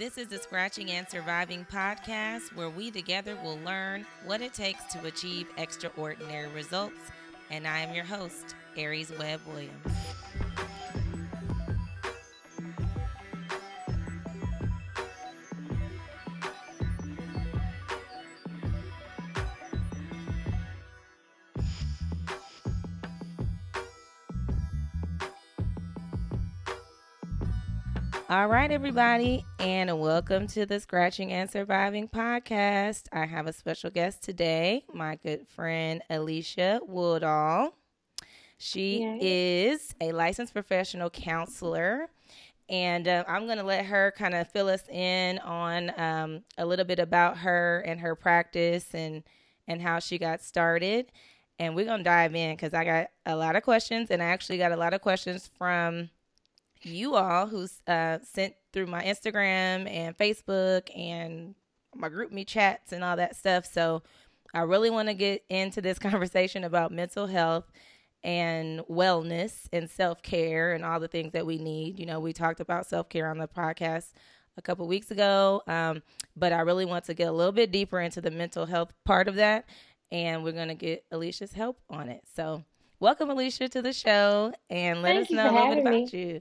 This is the Scratching and Surviving podcast where we together will learn what it takes to achieve extraordinary results. And I am your host, Aries Webb Williams. All right, everybody, and welcome to the Scratching and Surviving podcast. I have a special guest today, my good friend Alicia Woodall. She Yay. is a licensed professional counselor, and uh, I'm going to let her kind of fill us in on um, a little bit about her and her practice and and how she got started. And we're going to dive in because I got a lot of questions, and I actually got a lot of questions from you all who's uh, sent through my Instagram and Facebook and my GroupMe chats and all that stuff. So I really want to get into this conversation about mental health and wellness and self care and all the things that we need. You know, we talked about self care on the podcast a couple weeks ago, um, but I really want to get a little bit deeper into the mental health part of that. And we're going to get Alicia's help on it. So, welcome, Alicia, to the show and let Thank us know a little bit me. about you.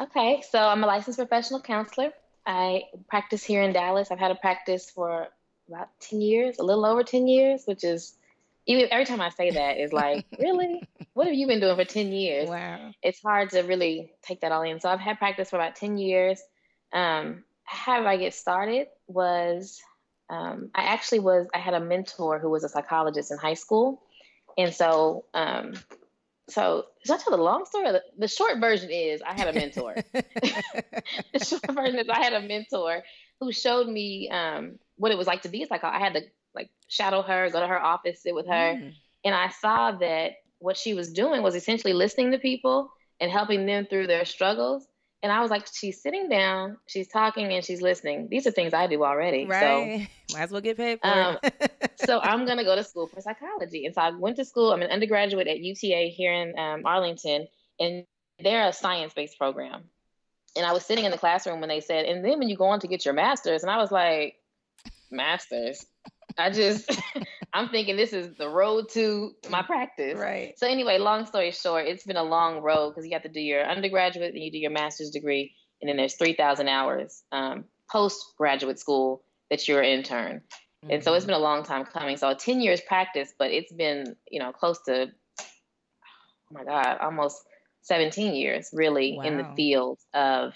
Okay, so I'm a licensed professional counselor. I practice here in Dallas. I've had a practice for about 10 years, a little over 10 years, which is even every time I say that is like, really? What have you been doing for 10 years? Wow. It's hard to really take that all in. So I've had practice for about 10 years. Um, how I get started was um, I actually was, I had a mentor who was a psychologist in high school. And so um, so should I tell the long story? The, the, short version is I had a mentor. the short version is I had a mentor who showed me um, what it was like to be a psychologist. I had to like shadow her, go to her office, sit with her, mm. and I saw that what she was doing was essentially listening to people and helping them through their struggles. And I was like, she's sitting down, she's talking, and she's listening. These are things I do already. Right. So, Might as well get paid for um, it. so I'm going to go to school for psychology. And so I went to school. I'm an undergraduate at UTA here in um, Arlington, and they're a science based program. And I was sitting in the classroom when they said, and then when you go on to get your master's, and I was like, master's? I just, I'm thinking this is the road to my practice. Right. So anyway, long story short, it's been a long road because you have to do your undergraduate, then you do your master's degree, and then there's 3,000 hours um, postgraduate school that you're an intern. Mm-hmm. And so it's mm-hmm. been a long time coming. So 10 years practice, but it's been, you know, close to, oh my God, almost 17 years really wow. in the field of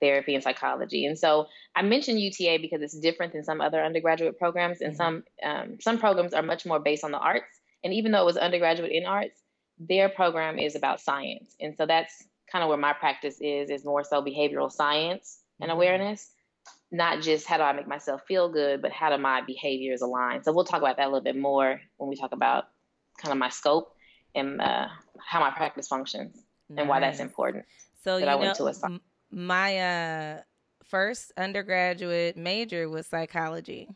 therapy and psychology. And so I mentioned UTA because it's different than some other undergraduate programs, and mm-hmm. some um, some programs are much more based on the arts. And even though it was undergraduate in arts, their program is about science, and so that's kind of where my practice is is more so behavioral science and mm-hmm. awareness, not just how do I make myself feel good, but how do my behaviors align. So we'll talk about that a little bit more when we talk about kind of my scope and uh, how my practice functions nice. and why that's important. So that you know, my uh, first undergraduate major was psychology.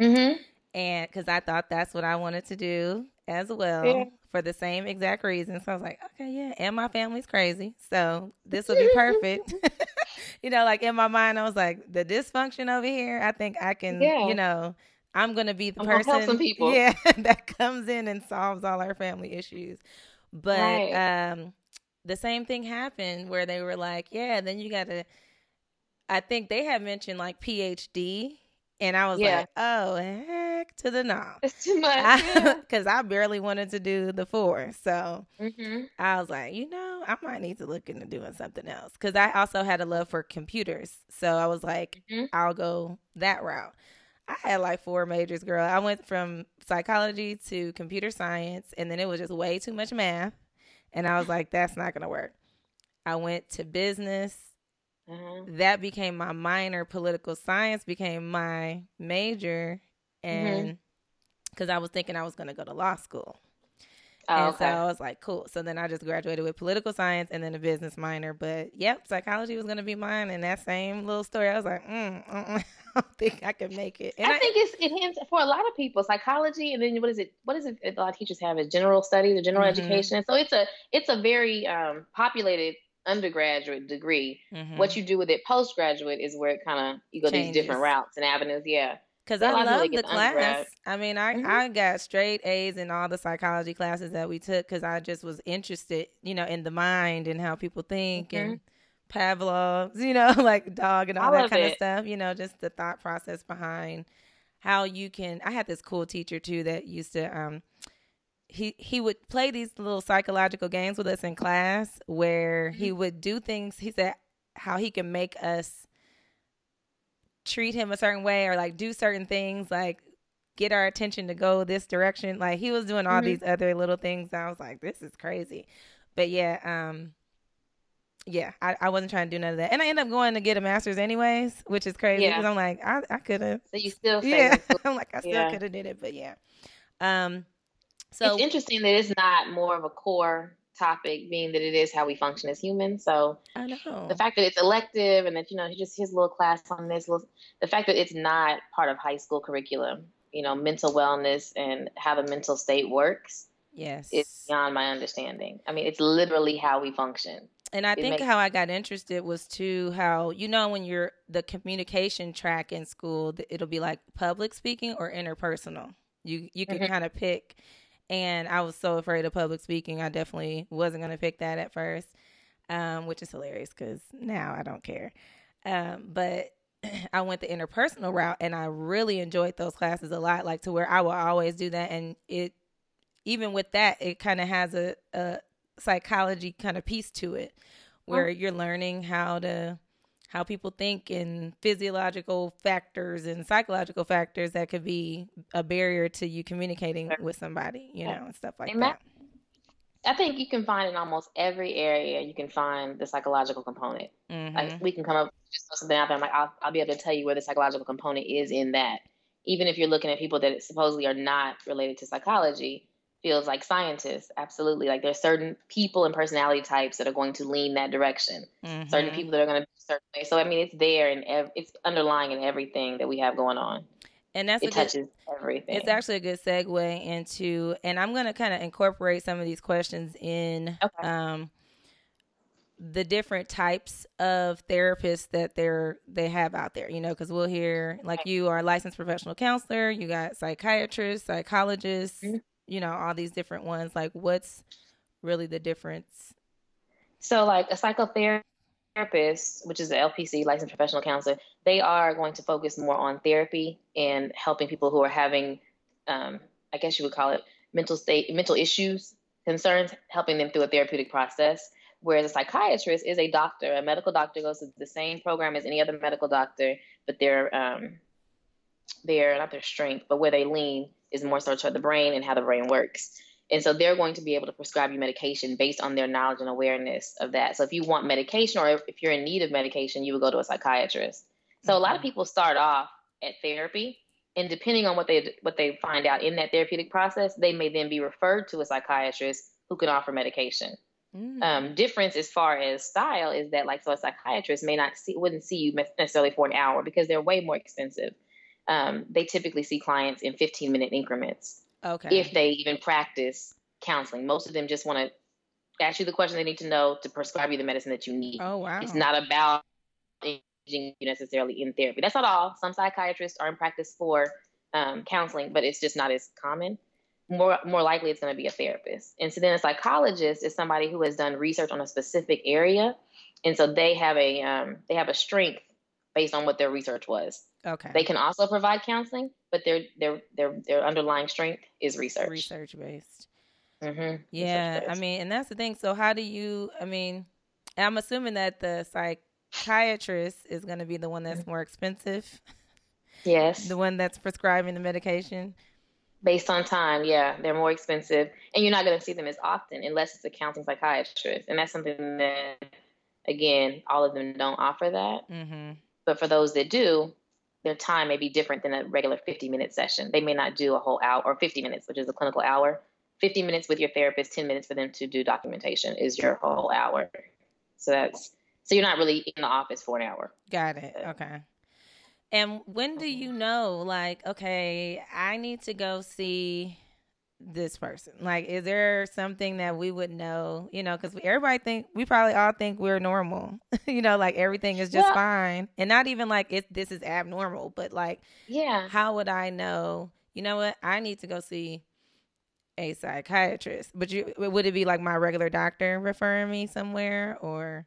Mm-hmm. And because I thought that's what I wanted to do as well yeah. for the same exact reason. So I was like, okay, yeah. And my family's crazy. So this will be perfect. you know, like in my mind, I was like, the dysfunction over here, I think I can, yeah. you know, I'm going to be the I'm person people. Yeah, that comes in and solves all our family issues. But right. um, the same thing happened where they were like, yeah, then you got to, I think they had mentioned like PhD. And I was yeah. like, oh, heck to the no. It's too much. Because I, I, barely wanted to do the four. So mm-hmm. I was like, you know, I might need to look into doing something else. Because I also had a love for computers. So I was like, mm-hmm. I'll go that route. I had like four majors, girl. I went from psychology to computer science, and then it was just way too much math. And I was like, that's not going to work. I went to business. Mm-hmm. That became my minor. Political science became my major. And because mm-hmm. I was thinking I was going to go to law school. Oh, and okay. so I was like, cool. So then I just graduated with political science and then a business minor. But yep, psychology was going to be mine. And that same little story, I was like, mm, I don't think I can make it. And I, I think it's it hints for a lot of people psychology, and then what is it? What is it? A lot of teachers have is general studies or general mm-hmm. education. So it's a it's a very um, populated undergraduate degree. Mm-hmm. What you do with it postgraduate is where it kind of you go Changes. these different routes and avenues. Yeah. Because I love the class. Undergrad. I mean, I, mm-hmm. I got straight A's in all the psychology classes that we took because I just was interested, you know, in the mind and how people think mm-hmm. and Pavlov's, you know, like dog and all I that kind it. of stuff, you know, just the thought process behind how you can. I had this cool teacher too that used to, um, he he would play these little psychological games with us in class where he mm-hmm. would do things. He said how he can make us treat him a certain way or like do certain things like get our attention to go this direction like he was doing all mm-hmm. these other little things i was like this is crazy but yeah um yeah I, I wasn't trying to do none of that and i ended up going to get a master's anyways which is crazy because yeah. i'm like i, I could have so you still yeah i'm like i still yeah. could have did it but yeah um so it's interesting that it's not more of a core topic being that it is how we function as humans. So I know the fact that it's elective and that you know he just his little class on this, little, the fact that it's not part of high school curriculum, you know, mental wellness and how the mental state works. Yes, it's beyond my understanding. I mean, it's literally how we function. And I it think makes- how I got interested was to how you know when you're the communication track in school, it'll be like public speaking or interpersonal. You you can mm-hmm. kind of pick and I was so afraid of public speaking. I definitely wasn't going to pick that at first, um, which is hilarious because now I don't care. Um, but I went the interpersonal route, and I really enjoyed those classes a lot. Like to where I will always do that, and it even with that, it kind of has a, a psychology kind of piece to it, where oh. you're learning how to how people think and physiological factors and psychological factors that could be a barrier to you communicating with somebody, you know, and stuff like that. I think you can find in almost every area you can find the psychological component. Mm-hmm. Like we can come up just something out there. I'm like, I'll, I'll be able to tell you where the psychological component is in that. Even if you're looking at people that supposedly are not related to psychology, feels like scientists. Absolutely. Like there's certain people and personality types that are going to lean that direction. Mm-hmm. Certain people that are going to be certain way. So I mean, it's there and ev- it's underlying in everything that we have going on. And that's it touches good, everything. It's actually a good segue into, and I'm going to kind of incorporate some of these questions in okay. um, the different types of therapists that they're they have out there. You know, because we'll hear like you are a licensed professional counselor, you got psychiatrists, psychologists. You know, all these different ones, like what's really the difference? So, like a psychotherapist, which is the LPC, licensed professional counselor, they are going to focus more on therapy and helping people who are having, um, I guess you would call it mental state, mental issues, concerns, helping them through a therapeutic process. Whereas a psychiatrist is a doctor, a medical doctor goes to the same program as any other medical doctor, but their um, their not their strength, but where they lean is more so toward the brain and how the brain works. And so they're going to be able to prescribe you medication based on their knowledge and awareness of that. So if you want medication or if you're in need of medication, you would go to a psychiatrist. So mm-hmm. a lot of people start off at therapy and depending on what they what they find out in that therapeutic process, they may then be referred to a psychiatrist who can offer medication. Mm. Um, difference as far as style is that like so a psychiatrist may not see wouldn't see you necessarily for an hour because they're way more expensive um, they typically see clients in 15 minute increments. Okay. If they even practice counseling, most of them just want to ask you the question they need to know to prescribe you the medicine that you need. Oh wow! It's not about engaging you necessarily in therapy. That's not all. Some psychiatrists are in practice for um, counseling, but it's just not as common. More more likely, it's going to be a therapist. And so then a psychologist is somebody who has done research on a specific area, and so they have a um, they have a strength based on what their research was. Okay. They can also provide counseling, but their their their their underlying strength is research. Research based. Mm-hmm. Yeah, I mean, and that's the thing. So how do you? I mean, I'm assuming that the psychiatrist is going to be the one that's mm-hmm. more expensive. Yes. the one that's prescribing the medication. Based on time, yeah, they're more expensive, and you're not going to see them as often unless it's a counseling psychiatrist, and that's something that, again, all of them don't offer that. Mm-hmm. But for those that do, their time may be different than a regular 50 minute session. They may not do a whole hour or 50 minutes, which is a clinical hour. 50 minutes with your therapist, 10 minutes for them to do documentation is your whole hour. So that's so you're not really in the office for an hour. Got it. Okay. And when do mm-hmm. you know like okay, I need to go see this person? Like, is there something that we would know? You know, because everybody think we probably all think we're normal. you know, like everything is just fine, and not even like it. This is abnormal, but like, yeah, how would I know? You know what? I need to go see a psychiatrist. But you would it be like my regular doctor referring me somewhere, or?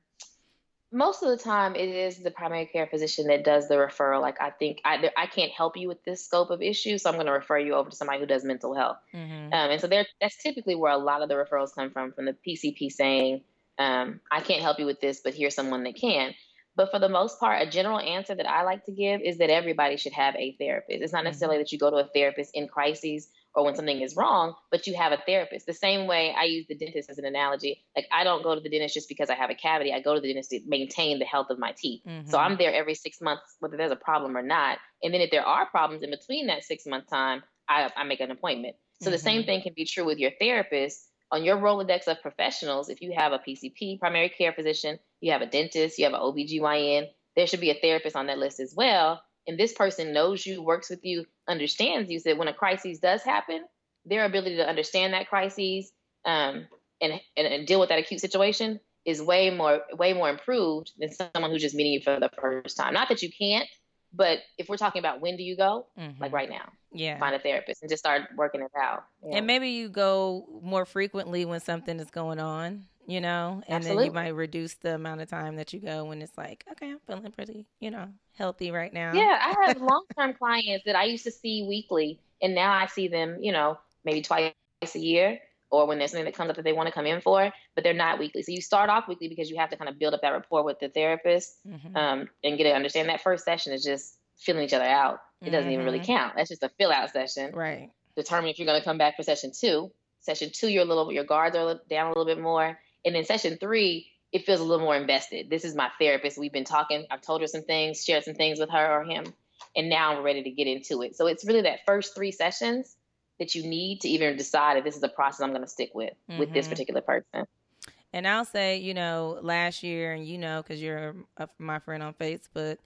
Most of the time it is the primary care physician that does the referral. Like i think i, I can't help you with this scope of issue so i'm going to refer you over to somebody who does mental health. Mm-hmm. um, and so there that's typically where a lot of the referrals come from from the pcp saying um, i can't help you with this but here's someone that can. But for the most part a general answer that i like to give is that everybody should have a therapist. It's not necessarily mm-hmm. that you go to a therapist in crises or when something is wrong, but you have a therapist. The same way I use the dentist as an analogy. Like I don't go to the dentist just because I have a cavity. I go to the dentist to maintain the health of my teeth. Mm-hmm. So I'm there every six months, whether there's a problem or not. And then if there are problems in between that six month time, I, I make an appointment. So mm-hmm. the same mm-hmm. thing can be true with your therapist. On your Rolodex of professionals, if you have a PCP, primary care physician, you have a dentist, you have an OBGYN, there should be a therapist on that list as well and this person knows you, works with you, understands you, said when a crisis does happen, their ability to understand that crisis um, and, and, and deal with that acute situation is way more way more improved than someone who's just meeting you for the first time. Not that you can't, but if we're talking about when do you go, mm-hmm. like right now, yeah, find a therapist and just start working it out. Yeah. And maybe you go more frequently when something is going on you know, and Absolutely. then you might reduce the amount of time that you go when it's like, okay, I'm feeling pretty, you know, healthy right now. Yeah, I have long term clients that I used to see weekly, and now I see them, you know, maybe twice a year or when there's something that comes up that they want to come in for, but they're not weekly. So you start off weekly because you have to kind of build up that rapport with the therapist mm-hmm. um, and get to understand that first session is just filling each other out. It doesn't mm-hmm. even really mm-hmm. count. That's just a fill out session. Right. Determine if you're going to come back for session two. Session two, you're a little, your guards are down a little bit more. And in session three, it feels a little more invested. This is my therapist. We've been talking. I've told her some things, shared some things with her or him, and now I'm ready to get into it. So it's really that first three sessions that you need to even decide if this is a process I'm going to stick with mm-hmm. with this mm-hmm. particular person. And I'll say, you know, last year, and you know, because you're a, my friend on Facebook,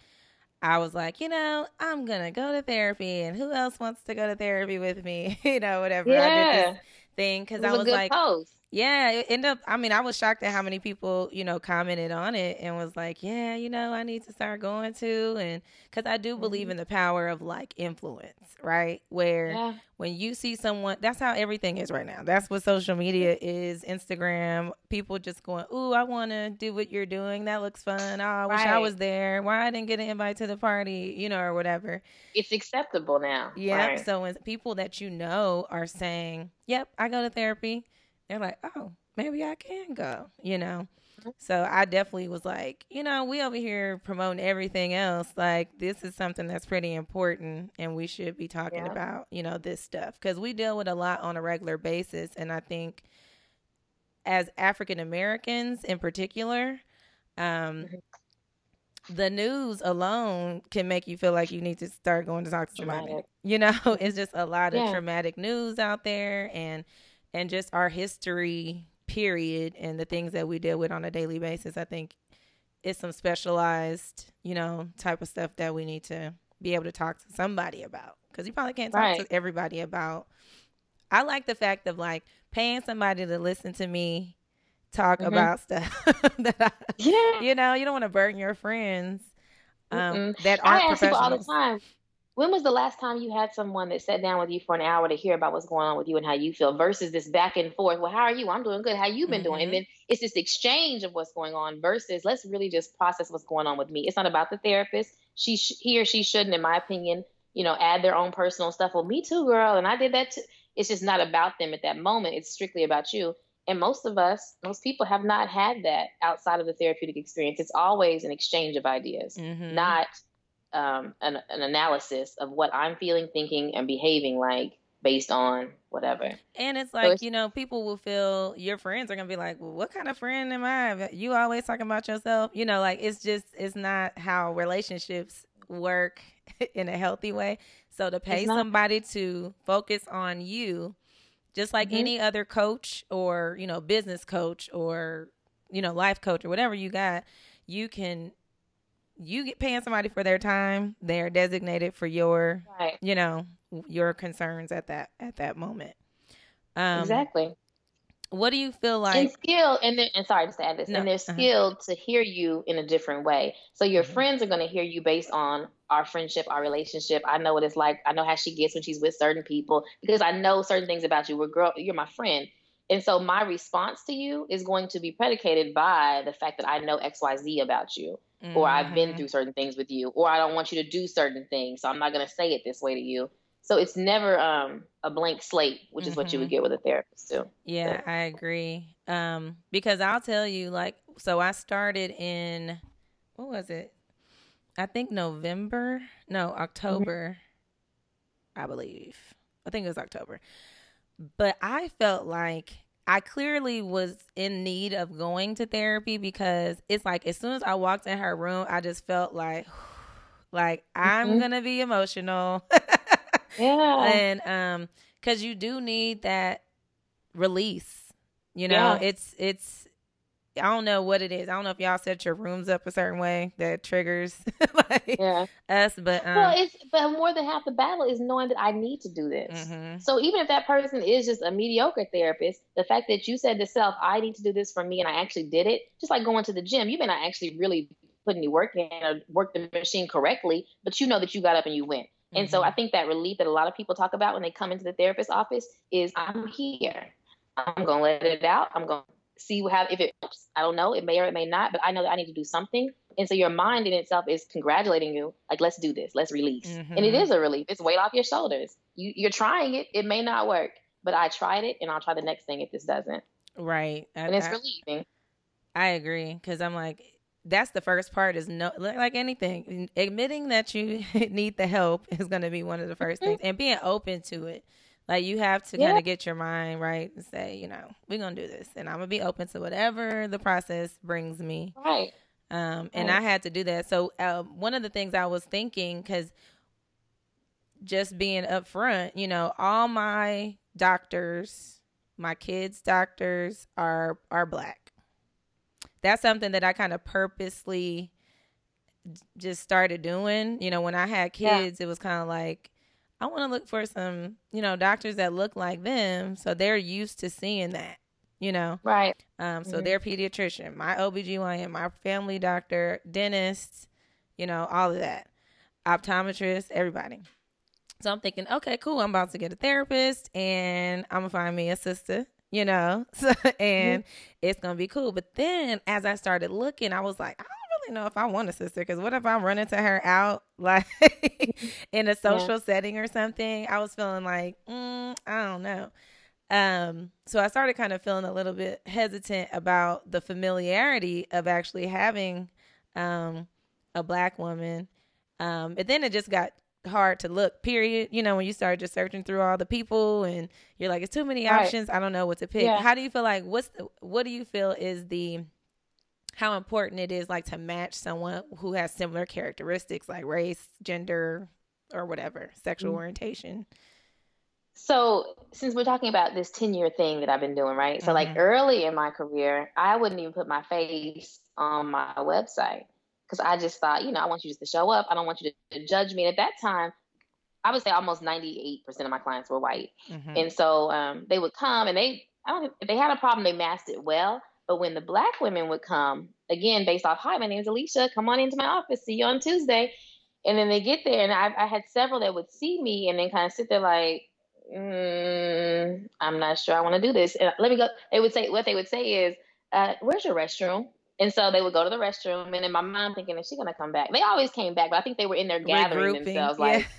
I was like, you know, I'm gonna go to therapy, and who else wants to go to therapy with me? you know, whatever. Yeah. I did this thing because I was like, post yeah, it ended up. I mean, I was shocked at how many people, you know, commented on it and was like, "Yeah, you know, I need to start going to," and because I do believe mm-hmm. in the power of like influence, right? Where yeah. when you see someone, that's how everything is right now. That's what social media is. Instagram, people just going, "Ooh, I want to do what you're doing. That looks fun. Oh, I wish I was there. Why I didn't get an invite to the party, you know, or whatever." It's acceptable now. Yeah. Right. So when people that you know are saying, "Yep, I go to therapy." They're like, oh, maybe I can go, you know? Mm-hmm. So I definitely was like, you know, we over here promoting everything else. Like this is something that's pretty important and we should be talking yeah. about, you know, this stuff cuz we deal with a lot on a regular basis and I think as African Americans in particular, um mm-hmm the news alone can make you feel like you need to start going to talk to somebody. Traumatic. You know, it's just a lot of yeah. traumatic news out there and and just our history period and the things that we deal with on a daily basis i think it's some specialized you know type of stuff that we need to be able to talk to somebody about because you probably can't talk right. to everybody about i like the fact of like paying somebody to listen to me talk mm-hmm. about stuff that I, yeah. you know you don't want to burden your friends um, that aren't I ask people all the time when was the last time you had someone that sat down with you for an hour to hear about what's going on with you and how you feel versus this back and forth well how are you? I'm doing good. How you been mm-hmm. doing? And mm-hmm. then it's this exchange of what's going on versus let's really just process what's going on with me. It's not about the therapist. She sh- he or she shouldn't in my opinion you know add their own personal stuff. Well me too girl and i did that too. It's just not about them at that moment. It's strictly about you. And most of us most people have not had that outside of the therapeutic experience. It's always an exchange of ideas mm-hmm. not um, an, an analysis of what I'm feeling, thinking, and behaving like based on whatever. And it's like, so it's, you know, people will feel your friends are going to be like, well, what kind of friend am I? You always talking about yourself. You know, like it's just, it's not how relationships work in a healthy way. So to pay somebody to focus on you, just like mm-hmm. any other coach or, you know, business coach or, you know, life coach or whatever you got, you can you get paying somebody for their time. They're designated for your, right. you know, your concerns at that at that moment. Um, exactly. What do you feel like? And skilled, and then, and sorry, just to add this, No, and they're uh-huh. skilled to hear you in a different way. So your Mhm. friends are going to hear you based on our friendship, our relationship. I know what it's like. I know how she gets when she's with certain people because I know certain things about you. We're girl, you're my friend, and so my response to you is going to be predicated by the fact that I know X, Y, Z about you, or I've been Mhm. through certain things with you, or I don't want you to do certain things, so I'm not going to say it this way to you. So it's never um, a blank slate, which is what you would get with a therapist too. Yeah, I agree. Um, because I'll tell you, like, so I started in what was it? I think November. No, October. I believe. I think it was October. But I felt like I clearly was in need of going to therapy because it's like as soon as I walked in her room, I just felt like like I'm Mhm. gonna be emotional. Yeah. and um because you do need that release you know Yeah. it's it's i don't know what it is i don't know if y'all set your rooms up a certain way that triggers like yeah. us but um well, it's but more than half the battle is knowing that I need to do this. mhm, So even if that person is just a mediocre therapist, the fact that you said to self, "I need to do this for me," and I actually did it, just like going to the gym, you may not actually really put any work in or work the machine correctly, but you know that you got up and you went. And so. I think that relief that a lot of people talk about when they come into the therapist office is, "I'm here. I'm gonna let it out. I'm gonna see how if it helps. I don't know. It may or it may not, but I know that I need to do something." And so your mind in itself is congratulating you, like, "Let's do this. Let's release." And it Mhm. is a relief. It's weight off your shoulders. You, you're trying it. It may not work, but I tried it, and I'll try the next thing if this doesn't. right I, And it's I, relieving. I agree because i'm like that's the first part is no like anything admitting that you need the help is going to be one of the 1st Mhm. things and being open to it like you have to Yeah. kind of get your mind right and say you know we're going to do this and i'm going to be open to whatever the process brings me Right. um, and Right. I had to do that. So um, one of the things I was thinking, because just being upfront, you know, all my doctors, my kids' doctors are are black. That's something that I kind of purposely just started doing. You know, when I had Yeah. kids, it was kind of like I want to look for some, you know, doctors that look like them, so they're used to seeing that. You know, Right. um, so Mhm. their pediatrician, my OBGYN, my family doctor, dentist, you know, all of that. Optometrist, everybody. So I'm thinking, okay, cool. I'm about to get a therapist and I'm gonna find me a sister, you know. So and it's gonna be cool. But then as I started looking, I was like, I really know if I want a sister because what if I'm running to her out like in a social setting or something? I was feeling like, mm, I don't know. Um, so I started kind of feeling a little bit hesitant about the familiarity of actually having um, a black woman. Um, and then it just got hard to look, period. You know, when you start just searching through all the people and you're like, it's too many Right. options. I don't know what to pick. Yeah. How do you feel like what's the, what do you feel is the how important it is like to match someone who has similar characteristics like race, gender, or whatever, sexual Mhm. orientation? So since we're talking about this 10 year thing that I've been doing, right? So like Mhm. early in my career, I wouldn't even put my face on my website because I just thought, you know, I want you just to show up. I don't want you to, judge me. And at that time, I would say almost 98% of my clients were white. Mhm. And so um, they would come and they, I don't, if they had a problem, they masked it well. But when the black women would come, again, based off, hi, my name is Alicia, come on into my office, see you on Tuesday. And then they get there, and I, I had several that would see me and then kind of sit there like, mm, I'm not sure I want to do this. And let me go. They would say, what they would say is, uh, where's your restroom? And so they would go to the restroom, and in my mind thinking, is she going to come back? They always came back, but I think they were in there gathering Regrouping, themselves, yeah. like,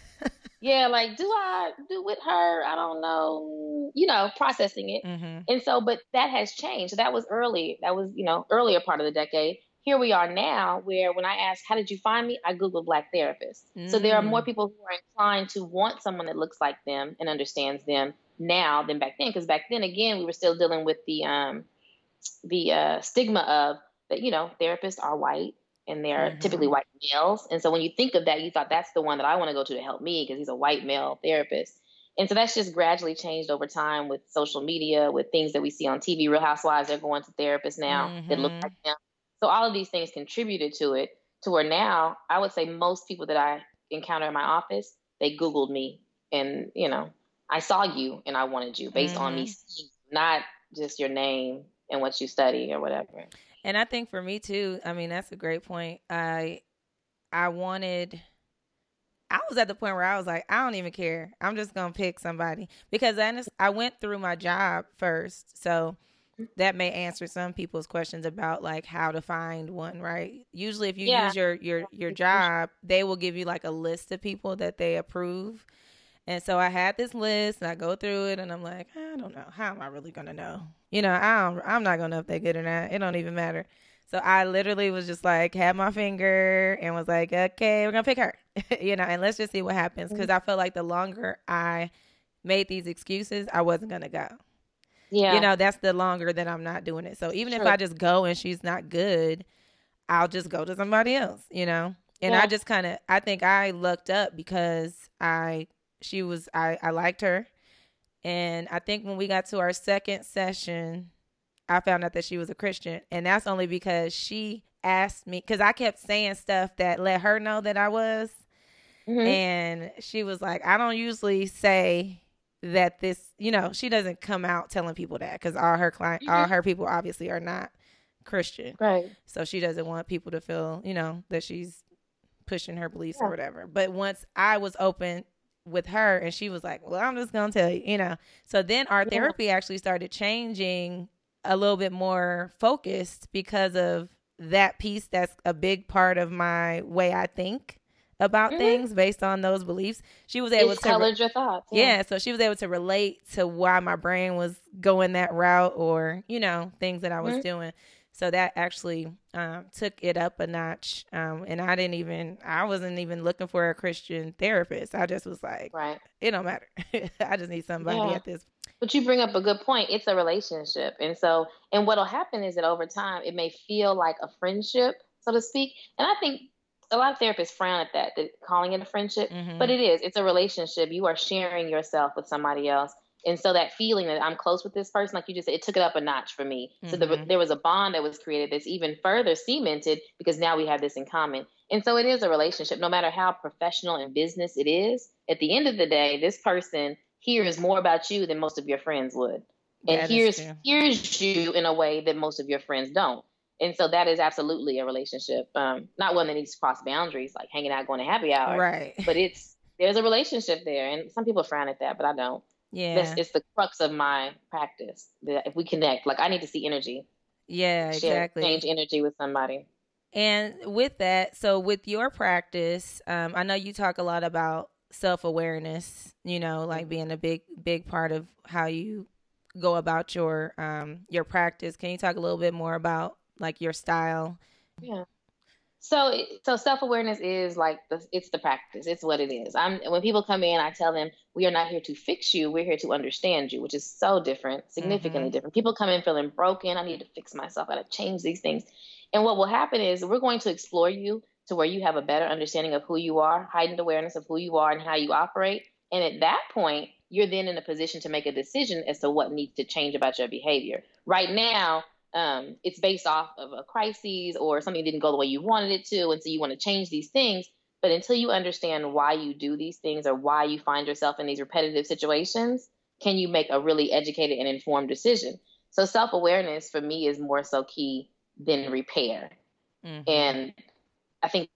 yeah, like, do I do with her? I don't know, you know, processing it. hmm And so, but that has changed. That was early. That was, you know, earlier part of the decade. Here we are now, where when I ask, "How did you find me?" I googled black therapists. So there are more Mm. people who are inclined to want someone that looks like them and understands them now than back then. Because back then, again, we were still dealing with the um, the uh, stigma of that. You know, therapists are white and they're Mhm. typically white males. And so when you think of that, you thought that's the one that I want to go to to help me because he's a white male therapist. And so that's just gradually changed over time with social media, with things that we see on TV. Real Housewives are going to therapists now that look Mhm. like them. So all of these things contributed to it. To where now, I would say most people that I encounter in my office, they Googled me, and you know, I saw you and I wanted you based mm-hmm. on me mm-hmm. seeing, not just your name and what you study or whatever. And I think for me too, I mean, that's a great point. I I wanted I was at the point where I was like, I don't even care. I'm just gonna pick somebody because I I went through my job first, so that may answer some people's questions about like how to find one. Right? Usually, if you yeah. use your your your job, they will give you like a list of people that they approve. And so I had this list, and I go through it, and I'm like, I don't know, how am I really gonna know? You know, I don't, I'm not gonna know if they're good or not. It don't even matter. So I literally was just like, had my finger and was like, okay, we're going to pick her, you know, and let's just see what happens. Mm-hmm. Cause I felt like the longer I made these excuses, I wasn't going to go. Yeah. You know, that's the longer that I'm not doing it. So even if I just go and she's not good, I'll just go to somebody else, you know? And yeah. I just kind of, I think I looked up because I, she was, I, I liked her. And I think when we got to our second session, I found out that she was a Christian. And that's only because she asked me, because I kept saying stuff that let her know that I was. Mm-hmm. And she was like, I don't usually say that this, you know, she doesn't come out telling people that because all her client, mm-hmm. all her people obviously are not Christian. Right. So she doesn't want people to feel, you know, that she's pushing her beliefs yeah. or whatever. But once I was open with her and she was like, Well, I'm just gonna tell you, you know. So then our therapy actually started changing a little bit more focused because of that piece that's a big part of my way I think about mm-hmm. things based on those beliefs. She was able it's to colored your thoughts. Yeah. yeah, so she was able to relate to why my brain was going that route or, you know, things that I was mm-hmm. doing. So that actually um, took it up a notch. Um, and I didn't even, I wasn't even looking for a Christian therapist. I just was like, right. it don't matter. I just need somebody yeah. at this but you bring up a good point. It's a relationship. And so, and what'll happen is that over time, it may feel like a friendship, so to speak. And I think a lot of therapists frown at that, that calling it a friendship, mm-hmm. but it is. It's a relationship. You are sharing yourself with somebody else. And so that feeling that I'm close with this person, like you just said, it took it up a notch for me. Mm-hmm. So the, there was a bond that was created that's even further cemented because now we have this in common. And so it is a relationship, no matter how professional and business it is. At the end of the day, this person hears more about you than most of your friends would and that hears hears you in a way that most of your friends don't and so that is absolutely a relationship um, not one that needs to cross boundaries like hanging out going to happy hour right but it's there's a relationship there and some people frown at that but i don't yeah That's, it's the crux of my practice that if we connect like i need to see energy yeah exactly change energy with somebody and with that so with your practice um, i know you talk a lot about self awareness, you know, like being a big big part of how you go about your um your practice. Can you talk a little bit more about like your style? Yeah. So so self awareness is like the it's the practice. It's what it is. I'm when people come in, I tell them we are not here to fix you. We're here to understand you, which is so different, significantly mm-hmm. different. People come in feeling broken. I need to fix myself. I got to change these things. And what will happen is we're going to explore you to where you have a better understanding of who you are, heightened awareness of who you are and how you operate. And at that point, you're then in a position to make a decision as to what needs to change about your behavior. Right now, um, it's based off of a crisis or something didn't go the way you wanted it to, and so you want to change these things. But until you understand why you do these things or why you find yourself in these repetitive situations, can you make a really educated and informed decision? So self awareness for me is more so key than repair. Mm-hmm. And I think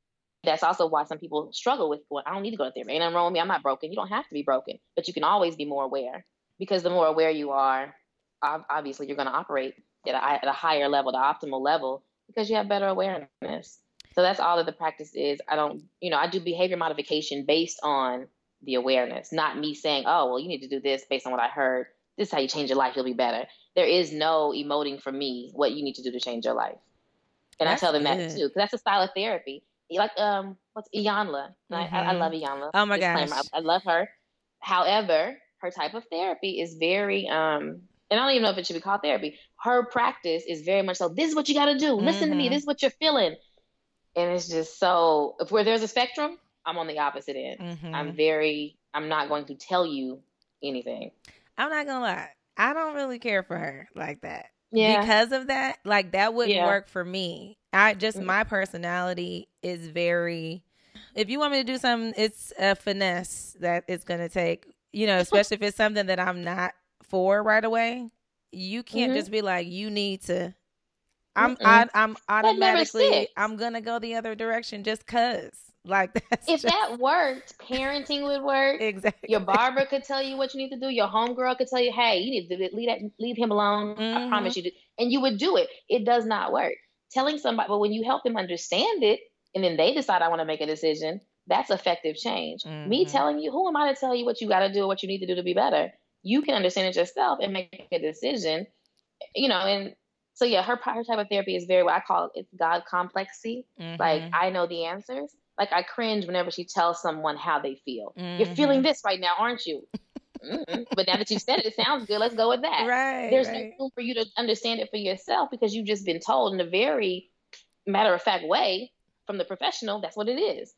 that's also why some people struggle with well, I don't need to go to therapy. Ain't nothing wrong with me. I'm not broken. You don't have to be broken, but you can always be more aware because the more aware you are, obviously you're going to operate at a, at a higher level, the optimal level, because you have better awareness. So that's all that the practice is. I don't, you know, I do behavior modification based on the awareness, not me saying, oh, well, you need to do this based on what I heard. This is how you change your life. You'll be better. There is no emoting for me what you need to do to change your life. And that's I tell them good. that too, because that's a style of therapy. Like um, what's Iyanla? Mm-hmm. I, I, love mm-hmm. Iyanla. Oh my gosh, I, I, love her. However, her type of therapy is very um, and I don't even know if it should be called therapy. Her practice is very much so. This is what you got to do. Listen mm-hmm. to me. Mm-hmm. This is what you're feeling, and it's just so. If where there's a spectrum, I'm on the opposite end. Mm-hmm. I'm very. I'm not going to tell you anything. I'm not gonna lie. I don't really care for her like that yeah. because of that. Like that wouldn't yeah. work for me. I just mm. my personality is very if you want me to do something, it's a finesse that it's gonna take. you know, especially if it's something that I'm not for right away, you can't Mhm. just be like, you need to. I'm Mm-mm. I, I'm automatically. I'm gonna go the other direction just cause like that's If just, that worked, parenting would work. exactly Your barber could tell you what you need to do. Your homegirl could tell you, "Hey, you need to leave that, leave him alone." I Mhm. promise you, to, and you would do it. It does not work. Telling somebody, but when you help them understand it, and then they decide, "I want to make a decision," that's effective change. Me Mhm. telling you, who am I to tell you what you got to do or what you need to do to be better? You can understand it yourself and make a decision. You know, and so yeah, her her type of therapy is very what I call it, it's God complexy. Like Mhm. I know the answers. Like I cringe whenever she tells someone how they feel. You're Mhm. feeling this right now, aren't you? Mm-mm. But now that you've said it, it sounds good. Let's go with that. right There's right. no room for you to understand it for yourself because you've just been told in a very matter of fact way from the professional. That's what it is.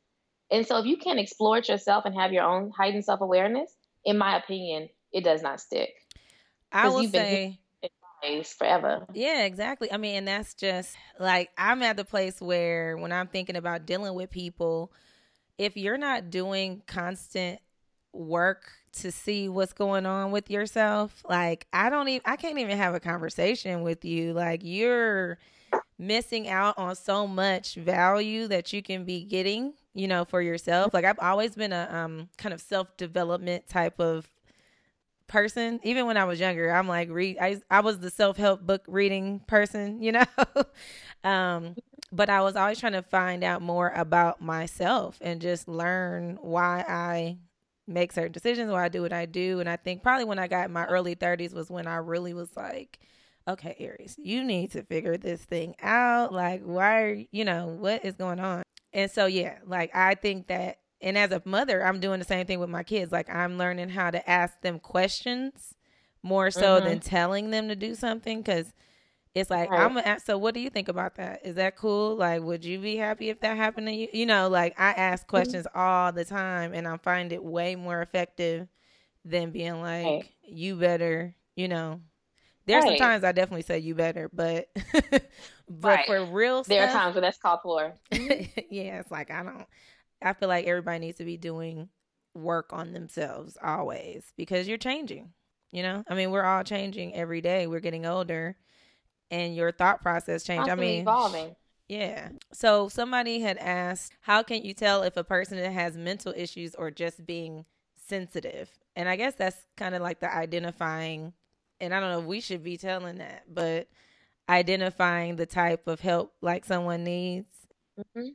And so if you can't explore it yourself and have your own heightened self awareness, in my opinion, it does not stick. I will say It's forever. Yeah, exactly. I mean, and that's just like I'm at the place where when I'm thinking about dealing with people, if you're not doing constant work to see what's going on with yourself, like I don't even I can't even have a conversation with you. Like you're missing out on so much value that you can be getting, you know, for yourself. Like I've always been a um kind of self-development type of person. Even when I was younger, I'm like read. I I was the self help book reading person, you know. um, but I was always trying to find out more about myself and just learn why I make certain decisions, why I do what I do. And I think probably when I got in my early 30s was when I really was like, okay, Aries, you need to figure this thing out. Like, why are you know what is going on? And so yeah, like I think that and as a mother, I'm doing the same thing with my kids. Like I'm learning how to ask them questions more so Mhm. than telling them to do something because it's like Right. I'm gonna ask. So what do you think about that? Is that cool? Like, would you be happy if that happened to you? You know, like I ask Mm-hmm. questions all the time, and I find it way more effective than being like, Right. "You better," you know. There's Right. sometimes I definitely say "you better," but but for real There are times where that's called for. yeah, it's like I don't. I feel like everybody needs to be doing work on themselves always because you're changing. You know, I mean, we're all changing every day. We're getting older, and your thought process change. I mean, evolving. yeah. So somebody had asked, how can you tell if a person has mental issues or just being sensitive? And I guess that's kind of like the identifying. And I don't know if we should be telling that, but identifying the type of help like someone needs. Mhm.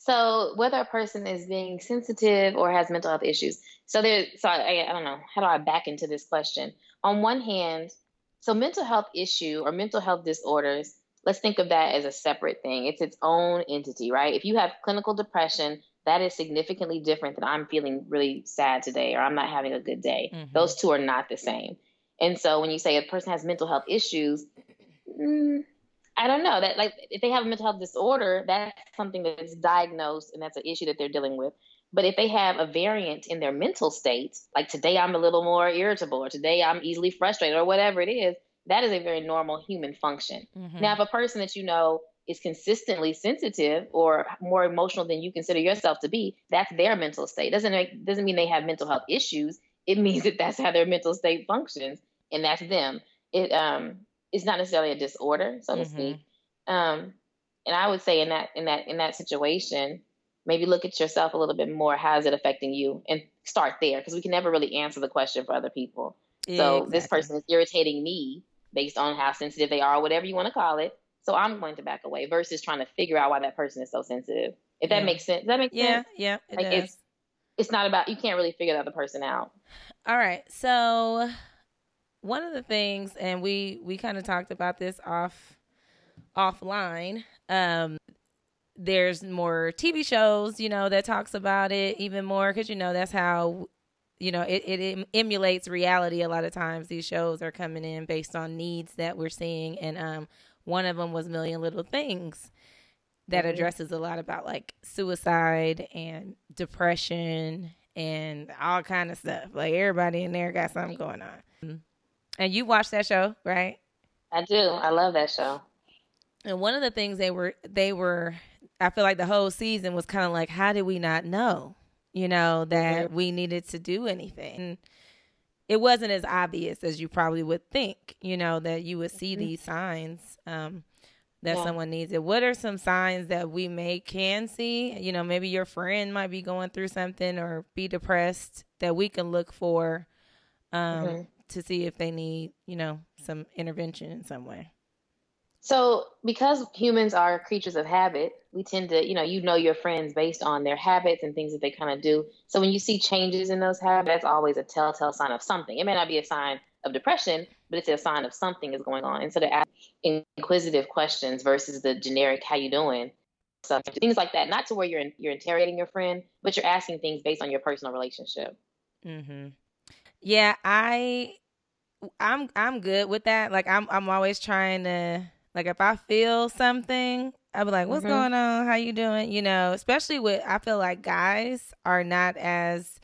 So whether a person is being sensitive or has mental health issues, so there. So I, I don't know. How do I back into this question? On one hand, so mental health issue or mental health disorders. Let's think of that as a separate thing. It's its own entity, right? If you have clinical depression, that is significantly different than I'm feeling really sad today or I'm not having a good day. Mhm. Those two are not the same. And so when you say a person has mental health issues, mm, I don't know that like if they have a mental health disorder, that's something that's diagnosed and that's an issue that they're dealing with. But if they have a variant in their mental state, like today I'm a little more irritable or today I'm easily frustrated or whatever it is, that is a very normal human function. Mhm. Now, if a person that you know is consistently sensitive or more emotional than you consider yourself to be, that's their mental state. Doesn't make, doesn't mean they have mental health issues. It means that that's how their mental state functions, and that's them. It um it's not necessarily a disorder, so to Mhm. speak. Um, and I would say in that in that in that situation, maybe look at yourself a little bit more. How is it affecting you? And start there because we can never really answer the question for other people. So this person is irritating me based on how sensitive they are, whatever you want to call it. So I'm going to back away versus trying to figure out why that person is so sensitive. If that Yeah. makes sense, does that make Yeah, sense? yeah, it Like, does. it's- It's not about you can't really figure the other person out. All right. So one of the things and we we kind of talked about this off offline. Um there's more TV shows, you know, that talks about it even more cuz you know that's how you know, it, it emulates reality a lot of times. These shows are coming in based on needs that we're seeing and um one of them was Million Little Things that Mhm. addresses a lot about like suicide and depression and all kind of stuff. Like everybody in there got something going on. And you watched that show, right? I do. I love that show. And one of the things they were they were I feel like the whole season was kind of like how did we not know? you know, that mm-hmm. we needed to do anything. And it wasn't as obvious as you probably would think, you know, that you would see mm-hmm. these signs um, that yeah. someone needs it. What are some signs that we may can see? You know, maybe your friend might be going through something or be depressed that we can look for um, mm-hmm. To see if they need, you know, some intervention in some way. So, because humans are creatures of habit, we tend to, you know, you know your friends based on their habits and things that they kind of do. So, when you see changes in those habits, that's always a telltale sign of something. It may not be a sign of depression, but it's a sign of something is going on. And so, to ask inquisitive questions versus the generic "How you doing?" So things like that, not to where you're in, you're interrogating your friend, but you're asking things based on your personal relationship. Mm-hmm. Yeah, I, I'm I'm good with that. Like I'm I'm always trying to like if I feel something, I'll be like, "What's mm-hmm. going on? How you doing?" You know, especially with I feel like guys are not as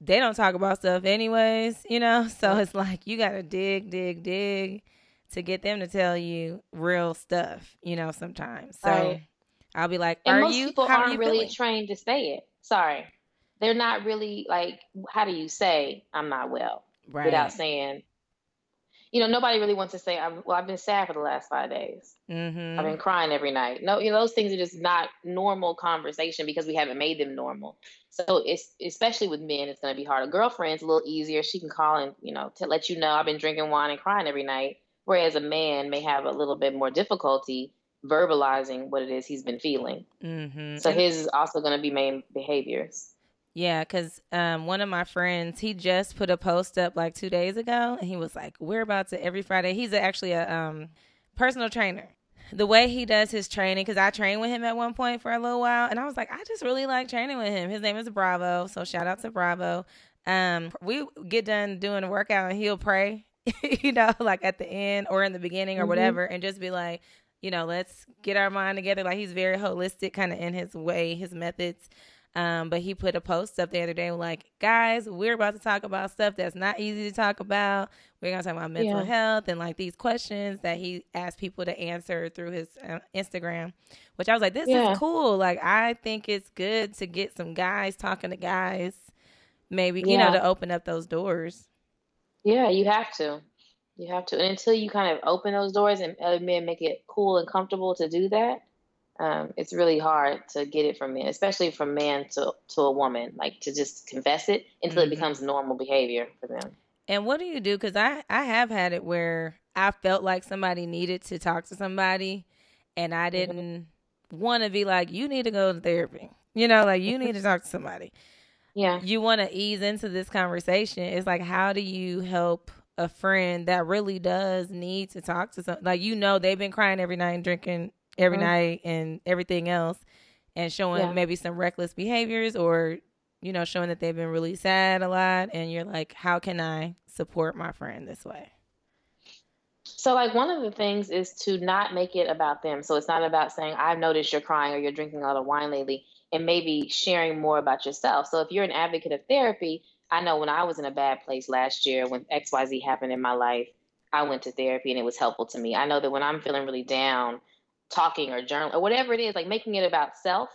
they don't talk about stuff anyways, you know. So it's like you got to dig, dig, dig to get them to tell you real stuff, you know. Sometimes, so right. I'll be like, and "Are most you?" People aren't you really feeling? trained to say it. Sorry, they're not really like. How do you say I'm not well right. without saying you know, nobody really wants to say, I'm, well, I've been sad for the last five days. Mm-hmm. I've been crying every night. No, you know, those things are just not normal conversation because we haven't made them normal. So it's especially with men, it's going to be hard. A girlfriend's a little easier. She can call and, you know, to let you know I've been drinking wine and crying every night. Whereas a man may have a little bit more difficulty verbalizing what it is he's been feeling. Mm-hmm. So his is also going to be main behaviors. Yeah, because um, one of my friends, he just put a post up like two days ago, and he was like, "We're about to every Friday." He's actually a um, personal trainer. The way he does his training, because I trained with him at one point for a little while, and I was like, I just really like training with him. His name is Bravo, so shout out to Bravo. Um, we get done doing a workout, and he'll pray, you know, like at the end or in the beginning or mm-hmm. whatever, and just be like, you know, let's get our mind together. Like he's very holistic, kind of in his way, his methods. Um, but he put a post up the other day like, guys, we're about to talk about stuff that's not easy to talk about. We're gonna talk about mental yeah. health and like these questions that he asked people to answer through his uh, Instagram. Which I was like, this yeah. is cool. Like, I think it's good to get some guys talking to guys, maybe yeah. you know, to open up those doors. Yeah, you have to. You have to. And until you kind of open those doors and other men make it cool and comfortable to do that, um, it's really hard to get it from men, especially from man to to a woman, like to just confess it until mm-hmm. it becomes normal behavior for them. And what do you do? Because I I have had it where I felt like somebody needed to talk to somebody, and I mm-hmm. didn't mm-hmm. want to be like, you need to go to therapy. You know, like you need to talk to somebody. Yeah. You want to ease into this conversation. It's like, how do you help a friend that really does need to talk to some like you know they've been crying every night and drinking every mm-hmm. night and everything else and showing yeah. maybe some reckless behaviors or you know showing that they've been really sad a lot and you're like how can i support my friend this way so like one of the things is to not make it about them so it's not about saying i've noticed you're crying or you're drinking a lot of wine lately and maybe sharing more about yourself so if you're an advocate of therapy i know when i was in a bad place last year when xyz happened in my life i went to therapy and it was helpful to me i know that when i'm feeling really down talking or journal or whatever it is, like making it about self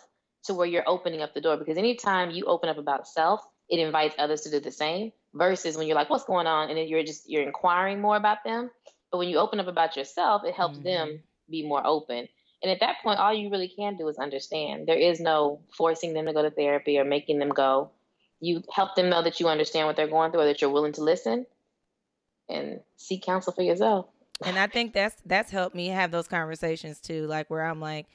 to where you're opening up the door. Because anytime you open up about self, it invites others to do the same. Versus when you're like, "What's going on?" and then you're just you're inquiring more about them. But when you open up about yourself, it helps mm-hmm. them be more open. And at that point, all you really can do is understand. There is no forcing them to go to therapy or making them go. You help them know that you understand what they're going through or that you're willing to listen and seek counsel for yourself and I think that's that's helped me have those conversations too, like where I'm like,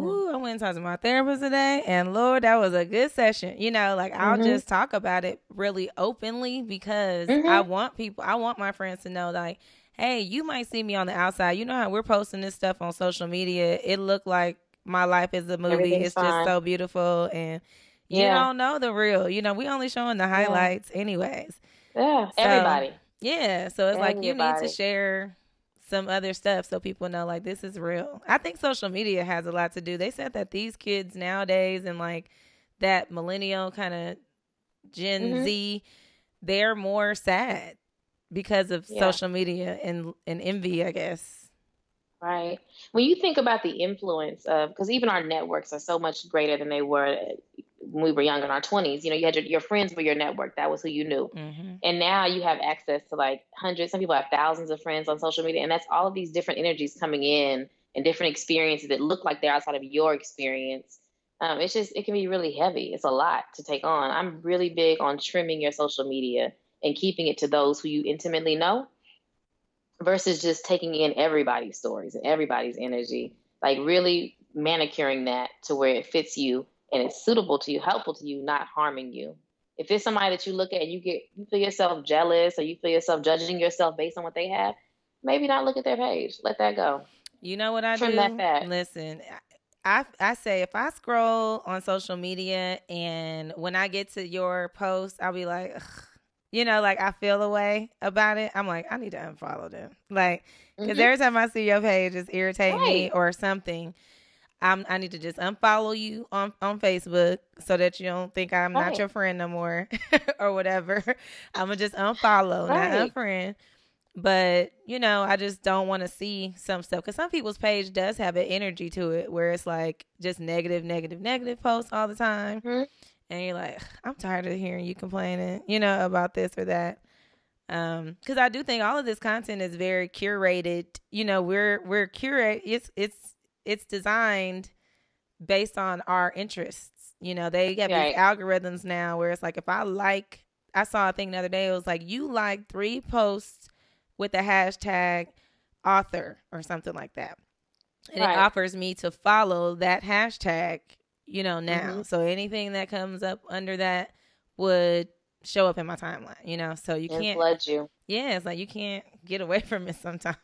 Ooh, I went and talked to my therapist today, and Lord, that was a good session. You know, like I'll mm-hmm. just talk about it really openly because mm-hmm. I want people, I want my friends to know, like, hey, you might see me on the outside. You know how we're posting this stuff on social media. It looked like my life is a movie. It's fine. just so beautiful, and you yeah. don't know the real. You know, we only showing the highlights, yeah. anyways. Yeah, so, everybody. Yeah, so it's everybody. like you need to share some other stuff so people know like this is real. I think social media has a lot to do. They said that these kids nowadays and like that millennial kind of Gen mm-hmm. Z, they're more sad because of yeah. social media and and envy, I guess. Right. When you think about the influence of because even our networks are so much greater than they were when we were young in our 20s. You know, you had your, your friends were your network. That was who you knew. Mm-hmm. And now you have access to like hundreds, some people have thousands of friends on social media. And that's all of these different energies coming in and different experiences that look like they're outside of your experience. Um, it's just, it can be really heavy. It's a lot to take on. I'm really big on trimming your social media and keeping it to those who you intimately know versus just taking in everybody's stories and everybody's energy. Like really manicuring that to where it fits you and it's suitable to you, helpful to you, not harming you. If it's somebody that you look at and you get you feel yourself jealous or you feel yourself judging yourself based on what they have, maybe not look at their page. Let that go. You know what I Trim do? that fat. Listen, I I say if I scroll on social media and when I get to your post, I'll be like, Ugh. you know, like I feel a way about it. I'm like, I need to unfollow them, like because Mhm. every time I see your page, it's irritating me or something. I'm, I need to just unfollow you on, on Facebook so that you don't think I'm not your friend no more or whatever. I'm gonna just unfollow, not Right. unfriend. But you know, I just don't want to see some stuff because some people's page does have an energy to it where it's like just negative, negative, negative posts all the time, Mhm. and you're like, I'm tired of hearing you complaining, you know, about this or that. Um, because I do think all of this content is very curated. You know, we're we're curate. It's it's it's designed based on our interests. You know, they have Right. these algorithms now where it's like if I like, I saw a thing the other day. It was like you like three posts with the hashtag author or something like that, and Right. it offers me to follow that hashtag. You know now, Mhm. so anything that comes up under that would show up in my timeline. You know, so you and can't. flood you. Yeah, it's like you can't get away from it sometimes.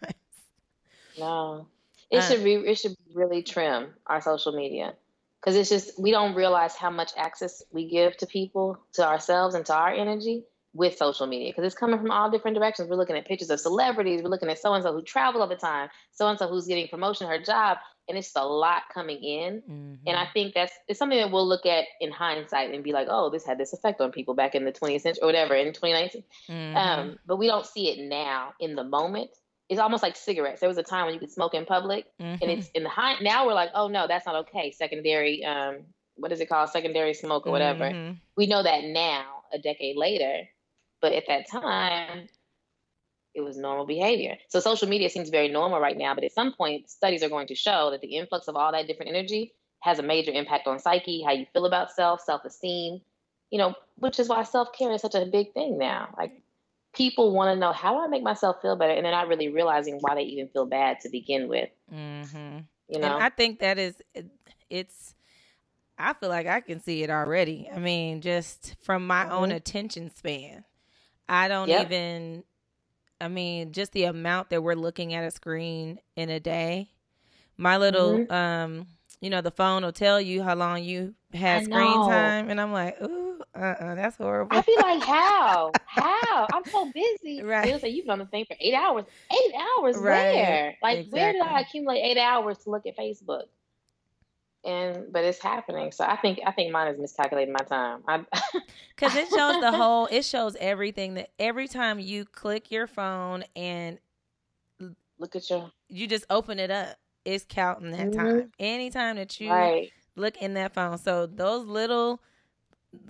No, it Uh, should be. It should really trim our social media because it's just we don't realize how much access we give to people, to ourselves, and to our energy with social media because it's coming from all different directions. We're looking at pictures of celebrities. We're looking at so and so who travel all the time, so and so who's getting promotion her job, and it's a lot coming in. And Mm-hmm. I think that's it's something that we'll look at in hindsight and be like, oh, this had this effect on people back in the 20th century or whatever in 2019. Mhm. Um, but we don't see it now in the moment. It's almost like cigarettes. There was a time when you could smoke in public, Mhm. and it's in the high. Now we're like, oh no, that's not okay. Secondary, um, what is it called? Secondary smoke or whatever. Mhm. We know that now, a decade later, but at that time, it was normal behavior. So social media seems very normal right now, but at some point, studies are going to show that the influx of all that different energy has a major impact on psyche, how you feel about self, self-esteem. You know, which is why self-care is such a big thing now. Like people want to know how do I make myself feel better, and they're not really realizing why they even feel bad to begin with. Mm-hmm. You know, And I think that is it's I feel like I can see it already. I mean, just from my own Mhm. attention span. I don't Yep. even I mean, just the amount that we're looking at a screen in a day. My little Mhm. um you know, the phone will tell you how long you had screen time and I'm like, "Ooh, uh-uh, that's horrible." I'd be like, how? How? I'm so busy. Right. They'll say, you've been on the thing for eight hours. Eight hours? Right. Where? Like, where did I accumulate eight hours to look at Facebook? And but it's happening. So I think I think mine is miscalculating my time. I, Because it shows the whole, it shows everything that every time you click your phone and look at your you just open it up, it's counting that Mhm. time. Anytime that you right. look in that phone. So those little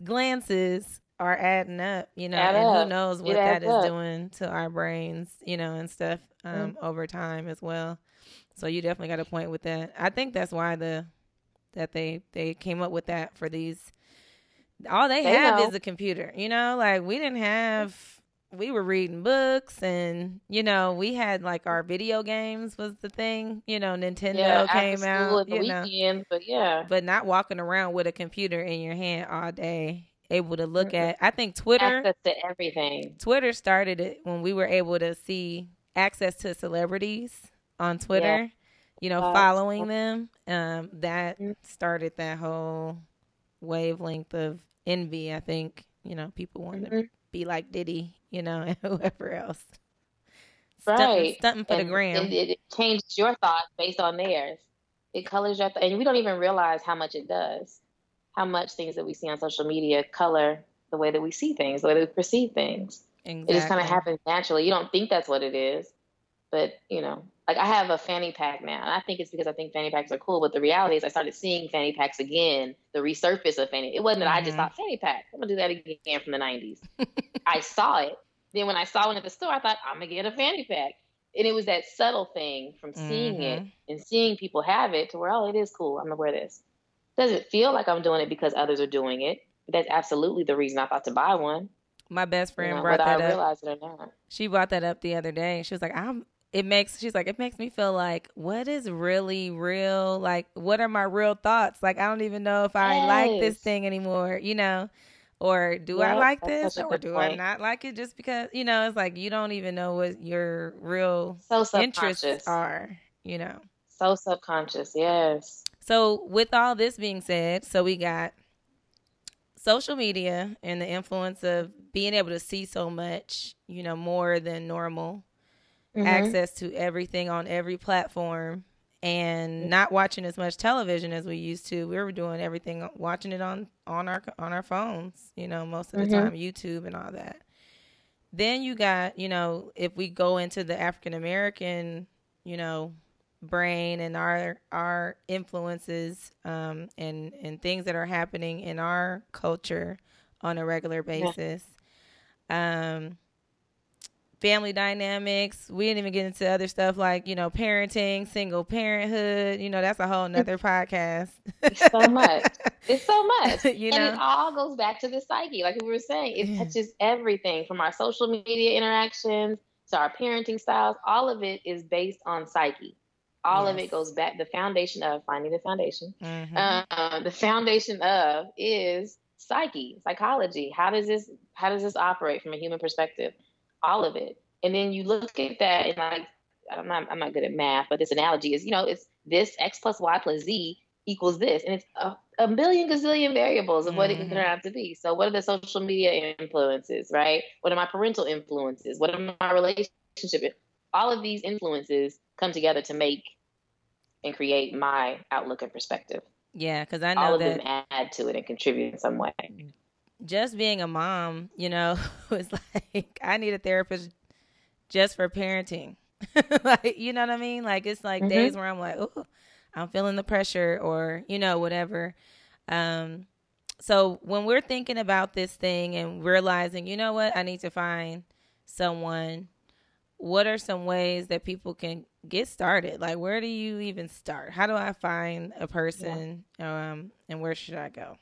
glances are adding up, you know, Add and up. who knows what that is up. doing to our brains, you know, and stuff um, over time as well. So you definitely got a point with that. I think that's why the that they they came up with that for these. All they, They have know. is a computer, you know. Like we didn't have. We were reading books, and you know, we had like our video games was the thing. You know, Nintendo Yeah, came out. You know, weekend, but yeah. but not walking around with a computer in your hand all day, able to look at. I think Twitter. Access to everything. Twitter started it when we were able to see access to celebrities on Twitter. You know, Yes. following them. Um, that Mhm. started that whole wavelength of envy. I think you know people wanted to Mhm. be like Diddy, you know, and whoever else. Right. stunting for the gram. It, it, it changes your thoughts based on theirs. It colors your, th- and we don't even realize how much it does. How much things that we see on social media color the way that we see things, the way that we perceive things. exactly. It just kind of happens naturally. You don't think that's what it is, but you know, like I have a fanny pack now, and I think it's because I think fanny packs are cool. But the reality is, I started seeing fanny packs again, the resurface of fanny. It wasn't that mm-hmm. I just mm-hmm. thought fanny pack. I'm gonna do that again from the '90s. I saw it. Then when I saw one at the store, I thought I'm gonna get a fanny pack. And it was that subtle thing from seeing mm-hmm. it and seeing people have it to where, oh, it is cool. I'm gonna wear this. Doesn't feel like I'm doing it because others are doing it, but that's absolutely the reason I thought to buy one. My best friend you know, brought that I up. it or not. She brought that up the other day. She was like, "I'm." It makes she's like it makes me feel like what is really real? Like what are my real thoughts? Like I don't even know if I yes. like this thing anymore. You know or do I like this or do point. I not like it just because you know it's like you don't even know what your real so interests are you know so subconscious yes so with all this being said so we got social media and the influence of being able to see so much you know more than normal mm-hmm. access to everything on every platform and not watching as much television as we used to. We were doing everything, watching it on on our on our phones. You know, most of the mm-hmm. time, YouTube and all that. Then you got, you know, if we go into the African American, you know, brain and our our influences um, and and things that are happening in our culture on a regular basis. Yeah. Um, family dynamics. We didn't even get into other stuff like, you know, parenting, single parenthood. You know, that's a whole nother podcast. so much. It's so much. you know? And it all goes back to the psyche. Like we were saying, it touches everything from our social media interactions to our parenting styles. All of it is based on psyche. All yes. of it goes back. The foundation of finding the foundation. Mm-hmm. Uh, the foundation of is psyche, psychology. How does this how does this operate from a human perspective? All of it. And then you look at that and like I'm not I'm not good at math, but this analogy is, you know, it's this x plus y plus z equals this. And it's a, a billion gazillion variables of what mm-hmm. it can turn out to be. So what are the social media influences, right? What are my parental influences? What are my relationship? All of these influences come together to make and create my outlook and perspective. Yeah, because I know all of that them add to it and contribute in some way just being a mom, you know, was like I need a therapist just for parenting. like, you know what I mean? Like it's like mm-hmm. days where I'm like, oh, I'm feeling the pressure or, you know, whatever. Um so when we're thinking about this thing and realizing, you know what, I need to find someone, what are some ways that people can get started? Like where do you even start? How do I find a person yeah. um and where should I go?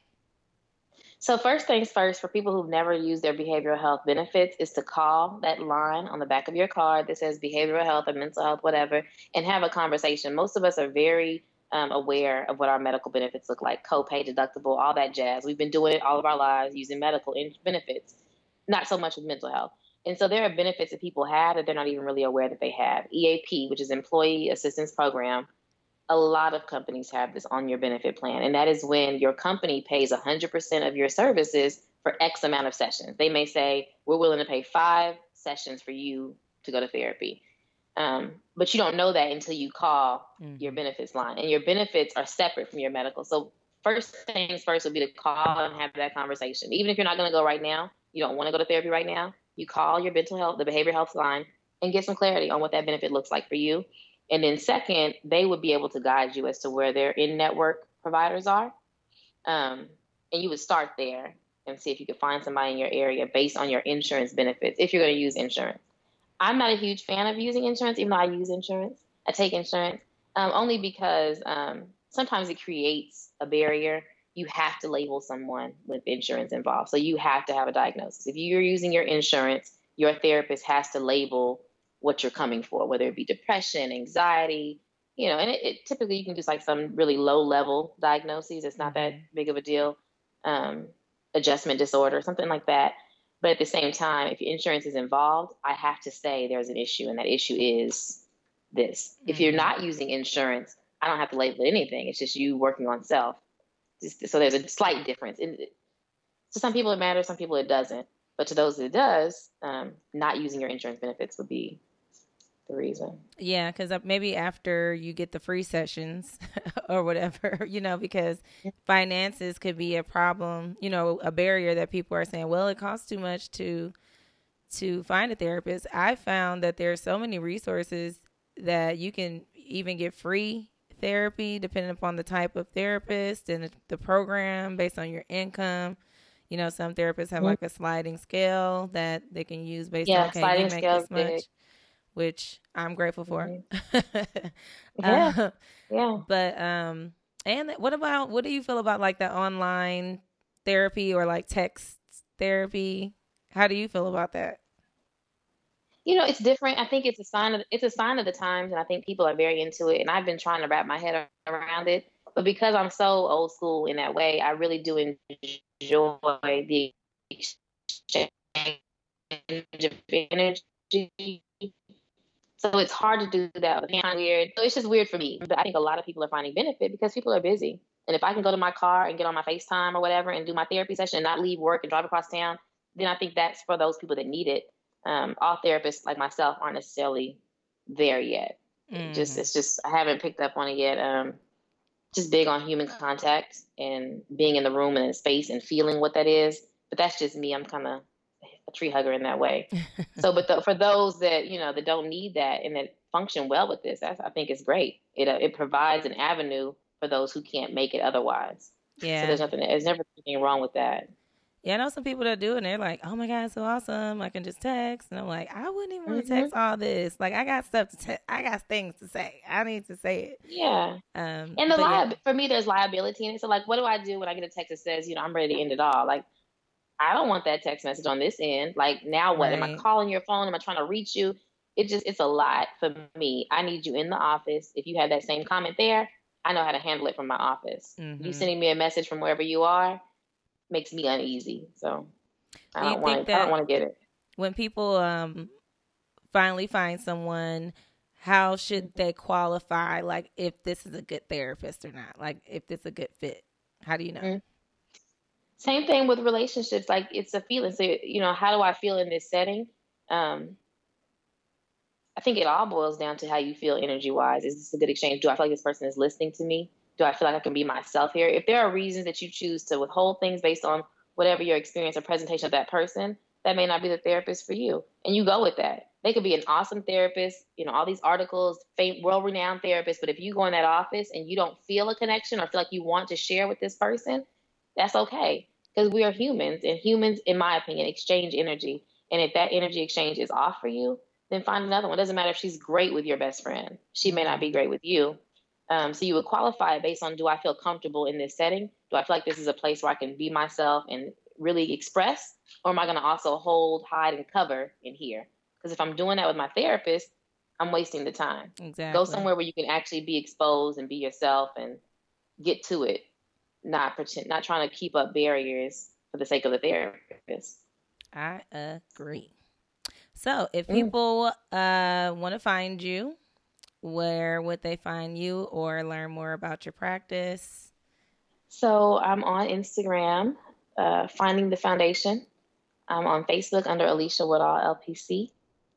So, first things first, for people who've never used their behavioral health benefits, is to call that line on the back of your card that says behavioral health or mental health, whatever, and have a conversation. Most of us are very um, aware of what our medical benefits look like copay, deductible, all that jazz. We've been doing it all of our lives using medical benefits, not so much with mental health. And so there are benefits that people have that they're not even really aware that they have. EAP, which is Employee Assistance Program, a lot of companies have this on your benefit plan, and that is when your company pays 100% of your services for X amount of sessions. They may say, We're willing to pay five sessions for you to go to therapy. Um, but you don't know that until you call mm-hmm. your benefits line, and your benefits are separate from your medical. So, first things first would be to call and have that conversation. Even if you're not going to go right now, you don't want to go to therapy right now, you call your mental health, the behavioral health line, and get some clarity on what that benefit looks like for you and then second, they would be able to guide you as to where their in-network providers are. Um, and you would start there and see if you could find somebody in your area based on your insurance benefits if you're going to use insurance. I'm not a huge fan of using insurance, even though I use insurance. I take insurance um, only because um, sometimes it creates a barrier. You have to label someone with insurance involved. So you have to have a diagnosis. If you're using your insurance, your therapist has to label what you're coming for, whether it be depression, anxiety, you know, and it, it typically you can just like some really low level diagnoses. It's not that mm-hmm. big of a deal. Um, adjustment disorder, something like that. But at the same time, if your insurance is involved, I have to say there's an issue, and that issue is this. Mm-hmm. If you're mm-hmm. not using insurance, I don't have to label it anything. It's just you working on self. Just, so there's a slight difference. And to some people it matters, some people it doesn't. But to those it does, um, not using your insurance benefits would be the reason. Yeah, because uh, maybe after you get the free sessions or whatever, you know, because finances could be a problem, you know, a barrier that people are saying, well, it costs too much to to find a therapist, I found that there are so many resources that you can even get free therapy depending upon the type of therapist and the program based on your income. You know, some therapists have mm-hmm. like a sliding scale that they can use based yeah, on okay, sliding this much. Which I'm grateful for. Mm-hmm. yeah, uh, yeah. But um, and what about what do you feel about like the online therapy or like text therapy? How do you feel about that? You know, it's different. I think it's a sign of it's a sign of the times, and I think people are very into it. And I've been trying to wrap my head around it, but because I'm so old school in that way, I really do enjoy the exchange of energy. So it's hard to do that. It's kind of weird. So it's just weird for me. But I think a lot of people are finding benefit because people are busy. And if I can go to my car and get on my FaceTime or whatever and do my therapy session and not leave work and drive across town, then I think that's for those people that need it. Um, all therapists like myself aren't necessarily there yet. Mm-hmm. Just it's just I haven't picked up on it yet. Um, just big on human contact and being in the room and in space and feeling what that is. But that's just me. I'm kind of a tree hugger in that way. so, but the, for those that you know that don't need that and that function well with this, I think it's great. It uh, it provides an avenue for those who can't make it otherwise. Yeah. So there's nothing. There's never anything wrong with that. Yeah, I know some people that do it and they're like, oh my God, so awesome. I can just text. And I'm like, I wouldn't even want to mm-hmm. text all this. Like, I got stuff to text. I got things to say. I need to say it. Yeah. Um, and the li- yeah. for me, there's liability in it. So, like, what do I do when I get a text that says, you know, I'm ready to end it all? Like, I don't want that text message on this end. Like, now what? Right. Am I calling your phone? Am I trying to reach you? It just, it's a lot for me. I need you in the office. If you have that same comment there, I know how to handle it from my office. Mm-hmm. You sending me a message from wherever you are makes me uneasy. So I don't want. I don't want to get it. When people um finally find someone, how should they qualify? Like if this is a good therapist or not? Like if this is a good fit? How do you know? Same thing with relationships. Like it's a feeling. So you know, how do I feel in this setting? Um, I think it all boils down to how you feel energy wise. Is this a good exchange? Do I feel like this person is listening to me? Do I feel like I can be myself here? If there are reasons that you choose to withhold things based on whatever your experience or presentation of that person, that may not be the therapist for you. And you go with that. They could be an awesome therapist, you know, all these articles, world renowned therapist, but if you go in that office and you don't feel a connection or feel like you want to share with this person, that's okay. Because we are humans, and humans, in my opinion, exchange energy. And if that energy exchange is off for you, then find another one. It doesn't matter if she's great with your best friend. She may not be great with you. Um, so you would qualify based on do I feel comfortable in this setting? Do I feel like this is a place where I can be myself and really express? Or am I going to also hold, hide, and cover in here? Because if I'm doing that with my therapist, I'm wasting the time. Exactly. Go somewhere where you can actually be exposed and be yourself and get to it, not pretend, not trying to keep up barriers for the sake of the therapist. I agree. So, if mm. people mm. uh, want to find you, where would they find you or learn more about your practice? So I'm on Instagram, uh, Finding the Foundation. I'm on Facebook under Alicia Woodall LPC,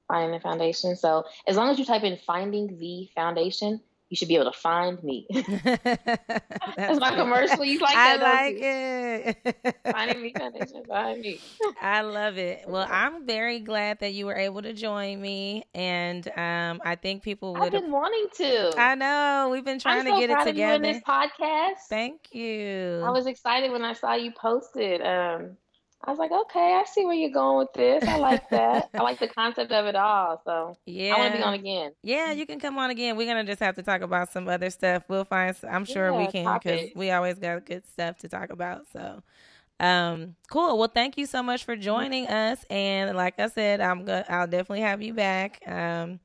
Finding the Foundation. So as long as you type in Finding the Foundation, you should be able to find me. That's, my commercial. You like that? I like it. Finding me foundation, find me. I love it. Well, I'm very glad that you were able to join me, and um, I think people would. I've been wanting to. I know we've been trying I'm to get it together. in this podcast. Thank you. I was excited when I saw you posted. Um, I was like, okay, I see where you're going with this. I like that. I like the concept of it all. So yeah, I want to be on again. Yeah, you can come on again. We're gonna just have to talk about some other stuff. We'll find. I'm sure yeah, we can because we always got good stuff to talk about. So, um, cool. Well, thank you so much for joining us. And like I said, I'm gonna. I'll definitely have you back. Um,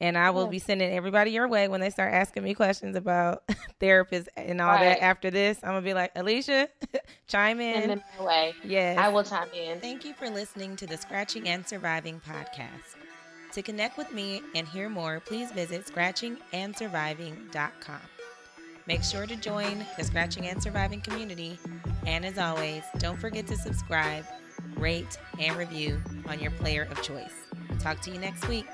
and I will yeah. be sending everybody your way when they start asking me questions about therapists and all right. that. After this, I'm gonna be like, Alicia, chime in. Send them my way. Yes, I will chime in. Thank you for listening to the Scratching and Surviving podcast. To connect with me and hear more, please visit scratchingandsurviving.com. Make sure to join the Scratching and Surviving community. And as always, don't forget to subscribe, rate, and review on your player of choice. Talk to you next week.